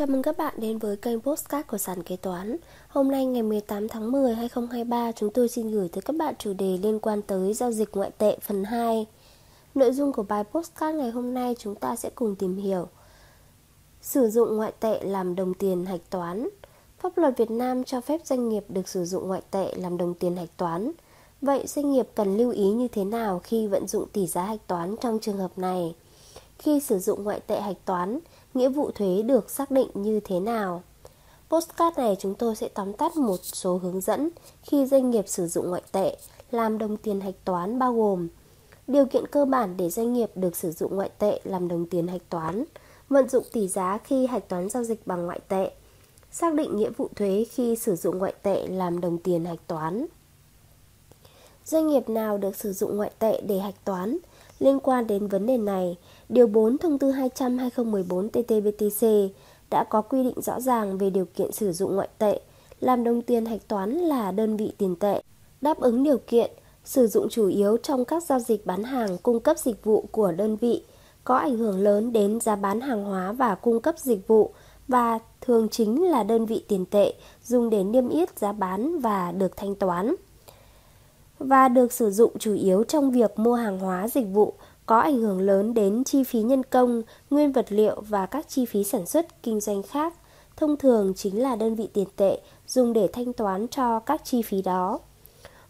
Chào mừng các bạn đến với kênh Postcard của Sàn Kế Toán. Hôm nay ngày 18 tháng 10 2023 chúng tôi xin gửi tới các bạn chủ đề liên quan tới giao dịch ngoại tệ phần 2 Nội dung của bài Postcard ngày hôm nay chúng ta sẽ cùng tìm hiểu. Sử dụng ngoại tệ làm đồng tiền hạch toán. Pháp luật Việt Nam cho phép doanh nghiệp được sử dụng ngoại tệ làm đồng tiền hạch toán. Vậy doanh nghiệp cần lưu ý như thế nào khi vận dụng tỷ giá hạch toán trong trường hợp này? Khi sử dụng ngoại tệ hạch toán, nghĩa vụ thuế được xác định như thế nào. Postcard này chúng tôi sẽ tóm tắt một số hướng dẫn khi doanh nghiệp sử dụng ngoại tệ làm đồng tiền hạch toán bao gồm Điều kiện cơ bản để doanh nghiệp được sử dụng ngoại tệ làm đồng tiền hạch toán Vận dụng tỷ giá khi hạch toán giao dịch bằng ngoại tệ Xác định nghĩa vụ thuế khi sử dụng ngoại tệ làm đồng tiền hạch toán Doanh nghiệp nào được sử dụng ngoại tệ để hạch toán Liên quan đến vấn đề này, Điều 4 Thông tư 200-2014 TT-BTC đã có quy định rõ ràng về điều kiện sử dụng ngoại tệ, làm đồng tiền hạch toán là đơn vị tiền tệ, đáp ứng điều kiện sử dụng chủ yếu trong các giao dịch bán hàng cung cấp dịch vụ của đơn vị, có ảnh hưởng lớn đến giá bán hàng hóa và cung cấp dịch vụ và thường chính là đơn vị tiền tệ dùng để niêm yết giá bán và được thanh toán và được sử dụng chủ yếu trong việc mua hàng hóa dịch vụ có ảnh hưởng lớn đến chi phí nhân công, nguyên vật liệu và các chi phí sản xuất kinh doanh khác, thông thường chính là đơn vị tiền tệ dùng để thanh toán cho các chi phí đó.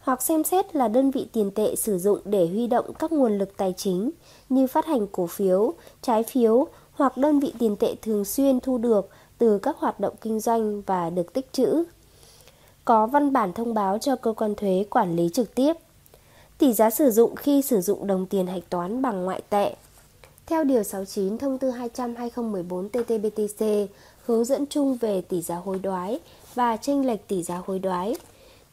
Hoặc xem xét là đơn vị tiền tệ sử dụng để huy động các nguồn lực tài chính như phát hành cổ phiếu, trái phiếu hoặc đơn vị tiền tệ thường xuyên thu được từ các hoạt động kinh doanh và được tích trữ. Có văn bản thông báo cho cơ quan thuế quản lý trực tiếp Tỷ giá sử dụng khi sử dụng đồng tiền hạch toán bằng ngoại tệ. Theo Điều 69 Thông tư 200-2014 TT-BTC hướng dẫn chung về tỷ giá hối đoái và tranh lệch tỷ giá hối đoái.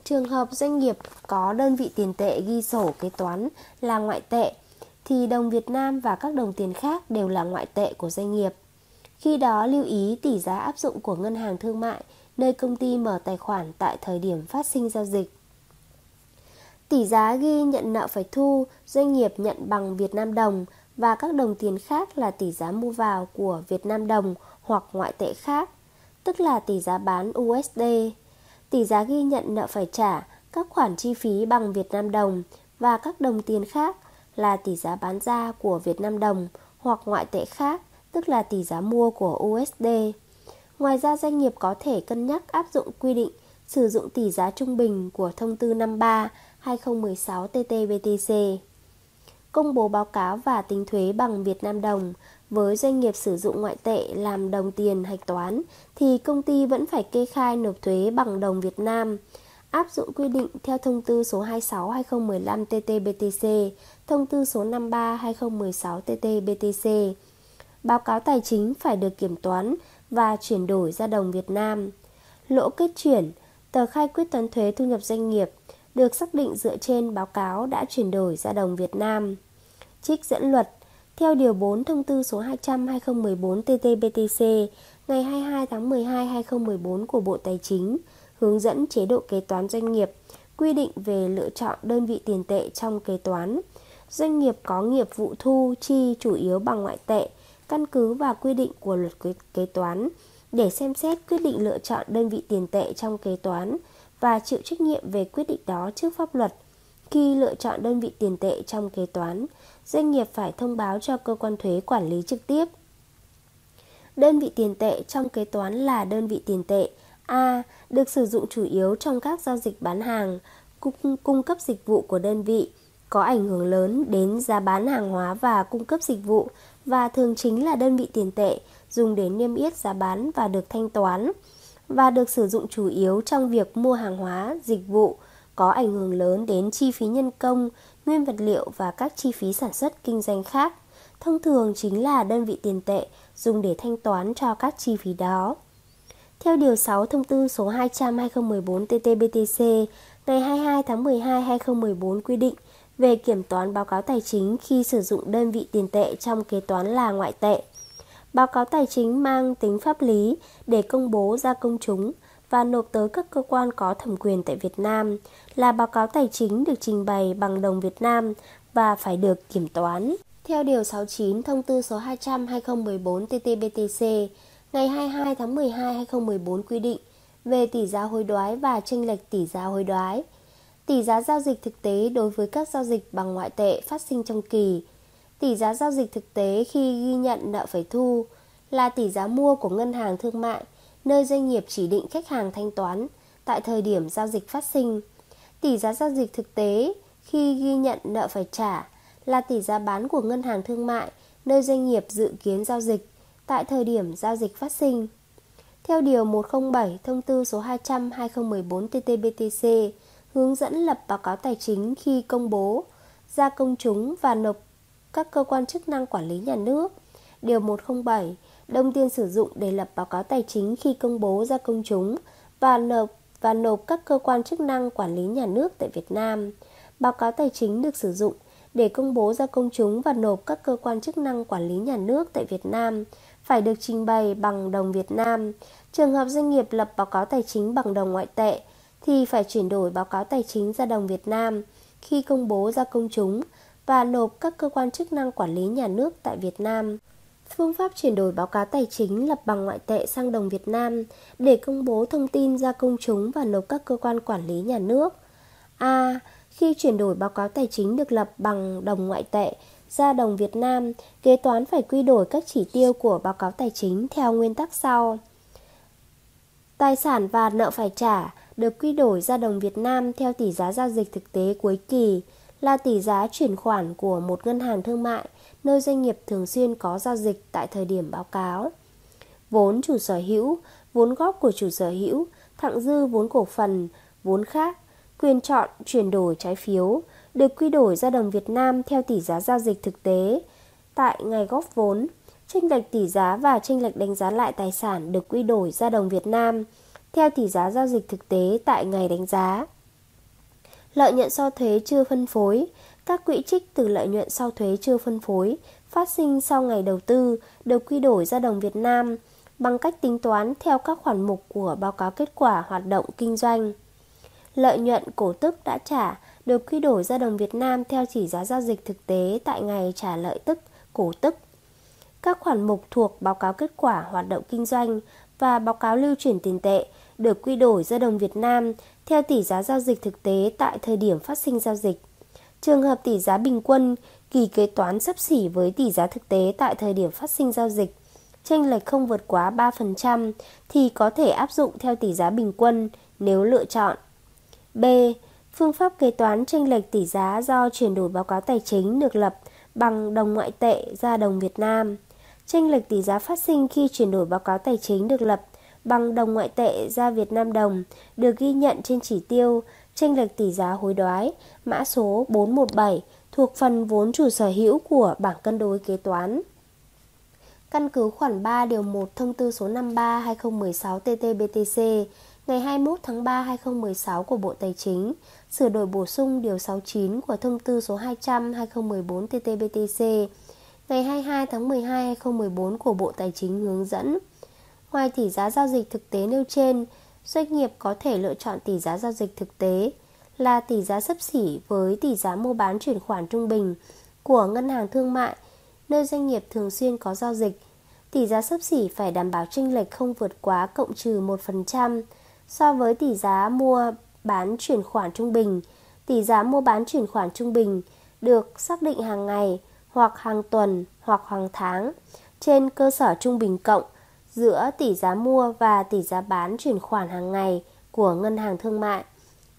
Trường hợp doanh nghiệp có đơn vị tiền tệ ghi sổ kế toán là ngoại tệ, thì đồng Việt Nam và các đồng tiền khác đều là ngoại tệ của doanh nghiệp. Khi đó lưu ý tỷ giá áp dụng của ngân hàng thương mại nơi công ty mở tài khoản tại thời điểm phát sinh giao dịch. Tỷ giá ghi nhận nợ phải thu, doanh nghiệp nhận bằng Việt Nam đồng và các đồng tiền khác là tỷ giá mua vào của Việt Nam đồng hoặc ngoại tệ khác, tức là tỷ giá bán USD. Tỷ giá ghi nhận nợ phải trả các khoản chi phí bằng Việt Nam đồng và các đồng tiền khác là tỷ giá bán ra của Việt Nam đồng hoặc ngoại tệ khác, tức là tỷ giá mua của USD. Ngoài ra doanh nghiệp có thể cân nhắc áp dụng quy định sử dụng tỷ giá trung bình của thông tư 53 2016 TT-BTC. Công bố báo cáo và tính thuế bằng Việt Nam đồng với doanh nghiệp sử dụng ngoại tệ làm đồng tiền hạch toán thì công ty vẫn phải kê khai nộp thuế bằng đồng Việt Nam. Áp dụng quy định theo thông tư số 26/2015 TT-BTC, thông tư số 53/2016 TT-BTC. Báo cáo tài chính phải được kiểm toán và chuyển đổi ra đồng Việt Nam. Lỗ kết chuyển, tờ khai quyết toán thuế thu nhập doanh nghiệp được xác định dựa trên báo cáo đã chuyển đổi ra đồng Việt Nam. Trích dẫn luật theo Điều 4 Thông tư số 200-2014 TT-BTC ngày 22 tháng 12 2014 của Bộ Tài chính hướng dẫn chế độ kế toán doanh nghiệp, quy định về lựa chọn đơn vị tiền tệ trong kế toán. Doanh nghiệp có nghiệp vụ thu chi chủ yếu bằng ngoại tệ, căn cứ vào quy định của luật kế toán để xem xét quyết định lựa chọn đơn vị tiền tệ trong kế toán và chịu trách nhiệm về quyết định đó trước pháp luật. Khi lựa chọn đơn vị tiền tệ trong kế toán, doanh nghiệp phải thông báo cho cơ quan thuế quản lý trực tiếp. Đơn vị tiền tệ trong kế toán là đơn vị tiền tệ A được sử dụng chủ yếu trong các giao dịch bán hàng, cung, cung cấp dịch vụ của đơn vị, có ảnh hưởng lớn đến giá bán hàng hóa và cung cấp dịch vụ và thường chính là đơn vị tiền tệ dùng để niêm yết giá bán và được thanh toán và được sử dụng chủ yếu trong việc mua hàng hóa, dịch vụ có ảnh hưởng lớn đến chi phí nhân công, nguyên vật liệu và các chi phí sản xuất kinh doanh khác. Thông thường chính là đơn vị tiền tệ dùng để thanh toán cho các chi phí đó. Theo Điều 6 Thông tư số 200-2014 TT-BTC ngày 22 tháng 12 2014 quy định về kiểm toán báo cáo tài chính khi sử dụng đơn vị tiền tệ trong kế toán là ngoại tệ. Báo cáo tài chính mang tính pháp lý để công bố ra công chúng và nộp tới các cơ quan có thẩm quyền tại Việt Nam là báo cáo tài chính được trình bày bằng đồng Việt Nam và phải được kiểm toán. Theo Điều 69 Thông tư số 200-2014 TT-BTC ngày 22 tháng 12 2014 quy định về tỷ giá hối đoái và chênh lệch tỷ giá hối đoái. Tỷ giá giao dịch thực tế đối với các giao dịch bằng ngoại tệ phát sinh trong kỳ. Tỷ giá giao dịch thực tế khi ghi nhận nợ phải thu là tỷ giá mua của ngân hàng thương mại, nơi doanh nghiệp chỉ định khách hàng thanh toán tại thời điểm giao dịch phát sinh. Tỷ giá giao dịch thực tế khi ghi nhận nợ phải trả là tỷ giá bán của ngân hàng thương mại, nơi doanh nghiệp dự kiến giao dịch tại thời điểm giao dịch phát sinh. Theo Điều 107 Thông tư số 200-2014 TTBTC hướng dẫn lập báo cáo tài chính khi công bố, ra công chúng và nộp các cơ quan chức năng quản lý nhà nước. Điều 107 Đồng tiền sử dụng để lập báo cáo tài chính khi công bố ra công chúng và nộp và nộp các cơ quan chức năng quản lý nhà nước tại Việt Nam. Báo cáo tài chính được sử dụng để công bố ra công chúng và nộp các cơ quan chức năng quản lý nhà nước tại Việt Nam phải được trình bày bằng đồng Việt Nam. Trường hợp doanh nghiệp lập báo cáo tài chính bằng đồng ngoại tệ thì phải chuyển đổi báo cáo tài chính ra đồng Việt Nam khi công bố ra công chúng và nộp các cơ quan chức năng quản lý nhà nước tại Việt Nam. Phương pháp chuyển đổi báo cáo tài chính lập bằng ngoại tệ sang đồng Việt Nam để công bố thông tin ra công chúng và nộp các cơ quan quản lý nhà nước. A. Khi chuyển đổi báo cáo tài chính được lập bằng đồng ngoại tệ ra đồng Việt Nam, kế toán phải quy đổi các chỉ tiêu của báo cáo tài chính theo nguyên tắc sau. Tài sản và nợ phải trả được quy đổi ra đồng Việt Nam theo tỷ giá giao dịch thực tế cuối kỳ là tỷ giá chuyển khoản của một ngân hàng thương mại nơi doanh nghiệp thường xuyên có giao dịch tại thời điểm báo cáo. Vốn chủ sở hữu, vốn góp của chủ sở hữu, thặng dư vốn cổ phần, vốn khác, quyền chọn chuyển đổi trái phiếu được quy đổi ra đồng Việt Nam theo tỷ giá giao dịch thực tế tại ngày góp vốn. Chênh lệch tỷ giá và chênh lệch đánh giá lại tài sản được quy đổi ra đồng Việt Nam theo tỷ giá giao dịch thực tế tại ngày đánh giá. Lợi nhuận sau thuế chưa phân phối các quỹ trích từ lợi nhuận sau thuế chưa phân phối phát sinh sau ngày đầu tư được quy đổi ra đồng Việt Nam bằng cách tính toán theo các khoản mục của báo cáo kết quả hoạt động kinh doanh. Lợi nhuận cổ tức đã trả được quy đổi ra đồng Việt Nam theo chỉ giá giao dịch thực tế tại ngày trả lợi tức, cổ tức. Các khoản mục thuộc báo cáo kết quả hoạt động kinh doanh và báo cáo lưu chuyển tiền tệ được quy đổi ra đồng Việt Nam theo tỷ giá giao dịch thực tế tại thời điểm phát sinh giao dịch. Trường hợp tỷ giá bình quân, kỳ kế toán sấp xỉ với tỷ giá thực tế tại thời điểm phát sinh giao dịch, chênh lệch không vượt quá 3% thì có thể áp dụng theo tỷ giá bình quân nếu lựa chọn. B. Phương pháp kế toán chênh lệch tỷ giá do chuyển đổi báo cáo tài chính được lập bằng đồng ngoại tệ ra đồng Việt Nam. Chênh lệch tỷ giá phát sinh khi chuyển đổi báo cáo tài chính được lập bằng đồng ngoại tệ ra Việt Nam đồng được ghi nhận trên chỉ tiêu chênh lệch tỷ giá hối đoái, mã số 417 thuộc phần vốn chủ sở hữu của bảng cân đối kế toán. Căn cứ khoản 3 điều 1 thông tư số 53/2016 TT-BTC ngày 21 tháng 3 2016 của Bộ Tài chính, sửa đổi bổ sung điều 69 của thông tư số 200/2014 TT-BTC ngày 22 tháng 12 2014 của Bộ Tài chính hướng dẫn. Ngoài tỷ giá giao dịch thực tế nêu trên, doanh nghiệp có thể lựa chọn tỷ giá giao dịch thực tế là tỷ giá sấp xỉ với tỷ giá mua bán chuyển khoản trung bình của ngân hàng thương mại nơi doanh nghiệp thường xuyên có giao dịch. Tỷ giá sấp xỉ phải đảm bảo chênh lệch không vượt quá cộng trừ 1% so với tỷ giá mua bán chuyển khoản trung bình. Tỷ giá mua bán chuyển khoản trung bình được xác định hàng ngày hoặc hàng tuần hoặc hàng tháng trên cơ sở trung bình cộng giữa tỷ giá mua và tỷ giá bán chuyển khoản hàng ngày của ngân hàng thương mại.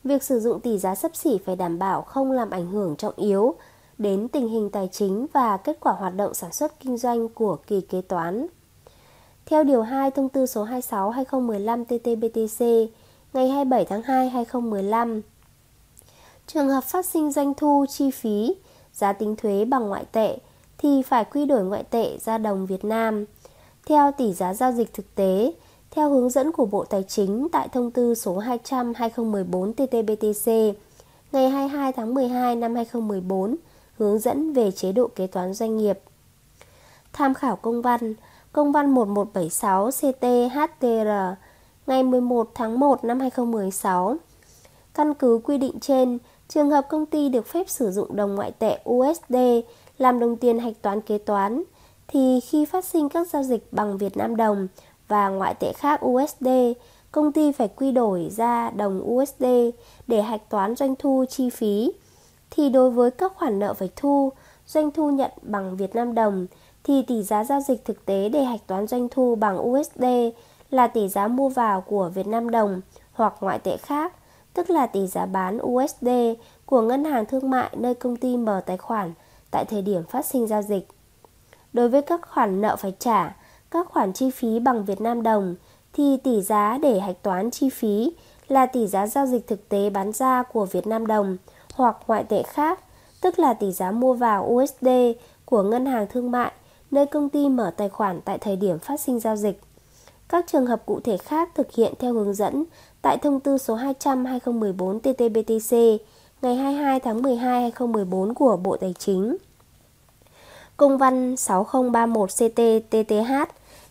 Việc sử dụng tỷ giá sấp xỉ phải đảm bảo không làm ảnh hưởng trọng yếu đến tình hình tài chính và kết quả hoạt động sản xuất kinh doanh của kỳ kế toán. Theo Điều 2 Thông tư số 26-2015 TT-BTC ngày 27 tháng 2 2015, trường hợp phát sinh doanh thu, chi phí, giá tính thuế bằng ngoại tệ thì phải quy đổi ngoại tệ ra đồng Việt Nam – theo tỷ giá giao dịch thực tế, theo hướng dẫn của Bộ Tài chính tại thông tư số 200-2014 TT-BTC ngày 22 tháng 12 năm 2014 hướng dẫn về chế độ kế toán doanh nghiệp. Tham khảo công văn Công văn 1176 CT-HTR ngày 11 tháng 1 năm 2016 Căn cứ quy định trên, trường hợp công ty được phép sử dụng đồng ngoại tệ USD làm đồng tiền hạch toán kế toán – thì khi phát sinh các giao dịch bằng Việt Nam đồng và ngoại tệ khác USD, công ty phải quy đổi ra đồng USD để hạch toán doanh thu chi phí. Thì đối với các khoản nợ phải thu, doanh thu nhận bằng Việt Nam đồng thì tỷ giá giao dịch thực tế để hạch toán doanh thu bằng USD là tỷ giá mua vào của Việt Nam đồng hoặc ngoại tệ khác, tức là tỷ giá bán USD của ngân hàng thương mại nơi công ty mở tài khoản tại thời điểm phát sinh giao dịch. Đối với các khoản nợ phải trả, các khoản chi phí bằng Việt Nam đồng thì tỷ giá để hạch toán chi phí là tỷ giá giao dịch thực tế bán ra của Việt Nam đồng hoặc ngoại tệ khác, tức là tỷ giá mua vào USD của ngân hàng thương mại nơi công ty mở tài khoản tại thời điểm phát sinh giao dịch. Các trường hợp cụ thể khác thực hiện theo hướng dẫn tại thông tư số 200/2014 TT-BTC ngày 22 tháng 12 2014 của Bộ Tài chính. Công văn 6031 CT-TTH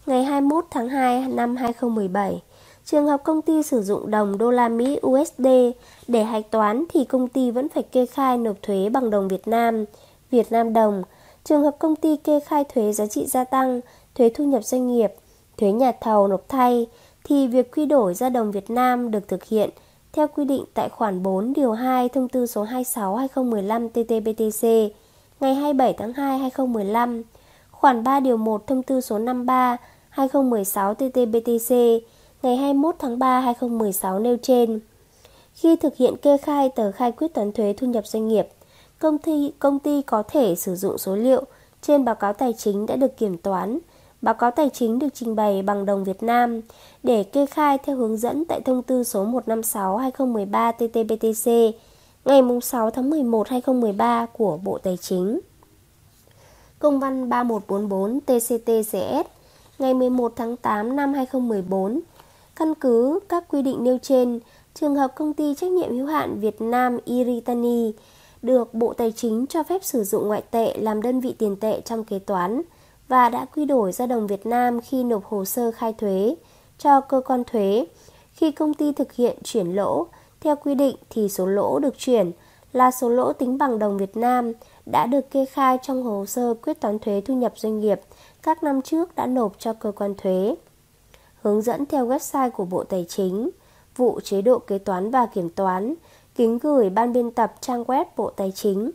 ngày 21 tháng 2 năm 2017. Trường hợp công ty sử dụng đồng đô la Mỹ USD để hạch toán thì công ty vẫn phải kê khai nộp thuế bằng đồng Việt Nam, Việt Nam đồng. Trường hợp công ty kê khai thuế giá trị gia tăng, thuế thu nhập doanh nghiệp, thuế nhà thầu nộp thay thì việc quy đổi ra đồng Việt Nam được thực hiện theo quy định tại khoản 4 điều 2 thông tư số 26/2015 TT-BTC ngày 27 tháng 2 2015, khoản 3 điều 1 thông tư số 53 2016 TT-BTC ngày 21 tháng 3 2016 nêu trên. Khi thực hiện kê khai tờ khai quyết toán thuế thu nhập doanh nghiệp, công ty công ty có thể sử dụng số liệu trên báo cáo tài chính đã được kiểm toán báo cáo tài chính được trình bày bằng đồng Việt Nam để kê khai theo hướng dẫn tại thông tư số 156/2013 TT-BTC ngày 6 tháng 11 2013 của Bộ Tài chính. Công văn 3144 TCTCS ngày 11 tháng 8 năm 2014 căn cứ các quy định nêu trên, trường hợp công ty trách nhiệm hữu hạn Việt Nam Iritani được Bộ Tài chính cho phép sử dụng ngoại tệ làm đơn vị tiền tệ trong kế toán – và đã quy đổi ra đồng Việt Nam khi nộp hồ sơ khai thuế cho cơ quan thuế. Khi công ty thực hiện chuyển lỗ, theo quy định thì số lỗ được chuyển là số lỗ tính bằng đồng Việt Nam đã được kê khai trong hồ sơ quyết toán thuế thu nhập doanh nghiệp các năm trước đã nộp cho cơ quan thuế. Hướng dẫn theo website của Bộ Tài chính, vụ chế độ kế toán và kiểm toán, kính gửi ban biên tập trang web Bộ Tài chính.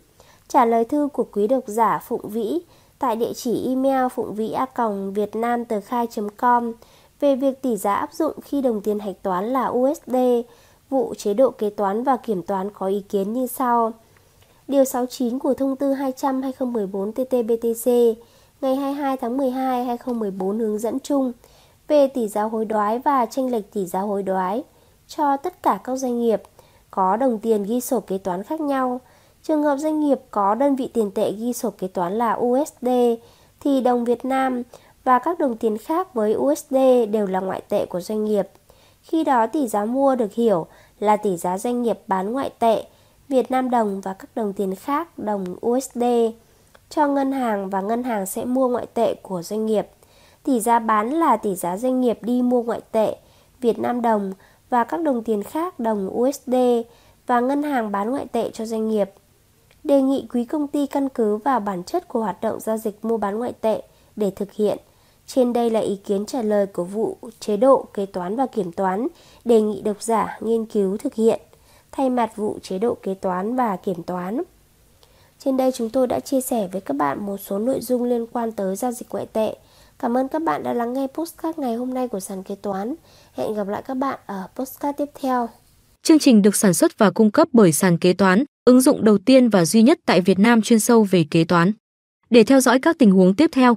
Trả lời thư của quý độc giả Phụng Vĩ tại địa chỉ email phụng vĩ a còng com về việc tỷ giá áp dụng khi đồng tiền hạch toán là USD, vụ, chế độ kế toán và kiểm toán có ý kiến như sau. Điều 69 của thông tư 200-2014 TT-BTC ngày 22 tháng 12 2014 hướng dẫn chung về tỷ giá hối đoái và tranh lệch tỷ giá hối đoái cho tất cả các doanh nghiệp có đồng tiền ghi sổ kế toán khác nhau – Trường hợp doanh nghiệp có đơn vị tiền tệ ghi sổ kế toán là USD thì đồng Việt Nam và các đồng tiền khác với USD đều là ngoại tệ của doanh nghiệp. Khi đó, tỷ giá mua được hiểu là tỷ giá doanh nghiệp bán ngoại tệ, Việt Nam đồng và các đồng tiền khác, đồng USD cho ngân hàng và ngân hàng sẽ mua ngoại tệ của doanh nghiệp. Tỷ giá bán là tỷ giá doanh nghiệp đi mua ngoại tệ, Việt Nam đồng và các đồng tiền khác, đồng USD và ngân hàng bán ngoại tệ cho doanh nghiệp đề nghị quý công ty căn cứ vào bản chất của hoạt động giao dịch mua bán ngoại tệ để thực hiện. Trên đây là ý kiến trả lời của vụ chế độ kế toán và kiểm toán, đề nghị độc giả nghiên cứu thực hiện thay mặt vụ chế độ kế toán và kiểm toán. Trên đây chúng tôi đã chia sẻ với các bạn một số nội dung liên quan tới giao dịch ngoại tệ. Cảm ơn các bạn đã lắng nghe postcard ngày hôm nay của sàn kế toán. Hẹn gặp lại các bạn ở postcard tiếp theo. Chương trình được sản xuất và cung cấp bởi sàn kế toán, ứng dụng đầu tiên và duy nhất tại Việt Nam chuyên sâu về kế toán. Để theo dõi các tình huống tiếp theo,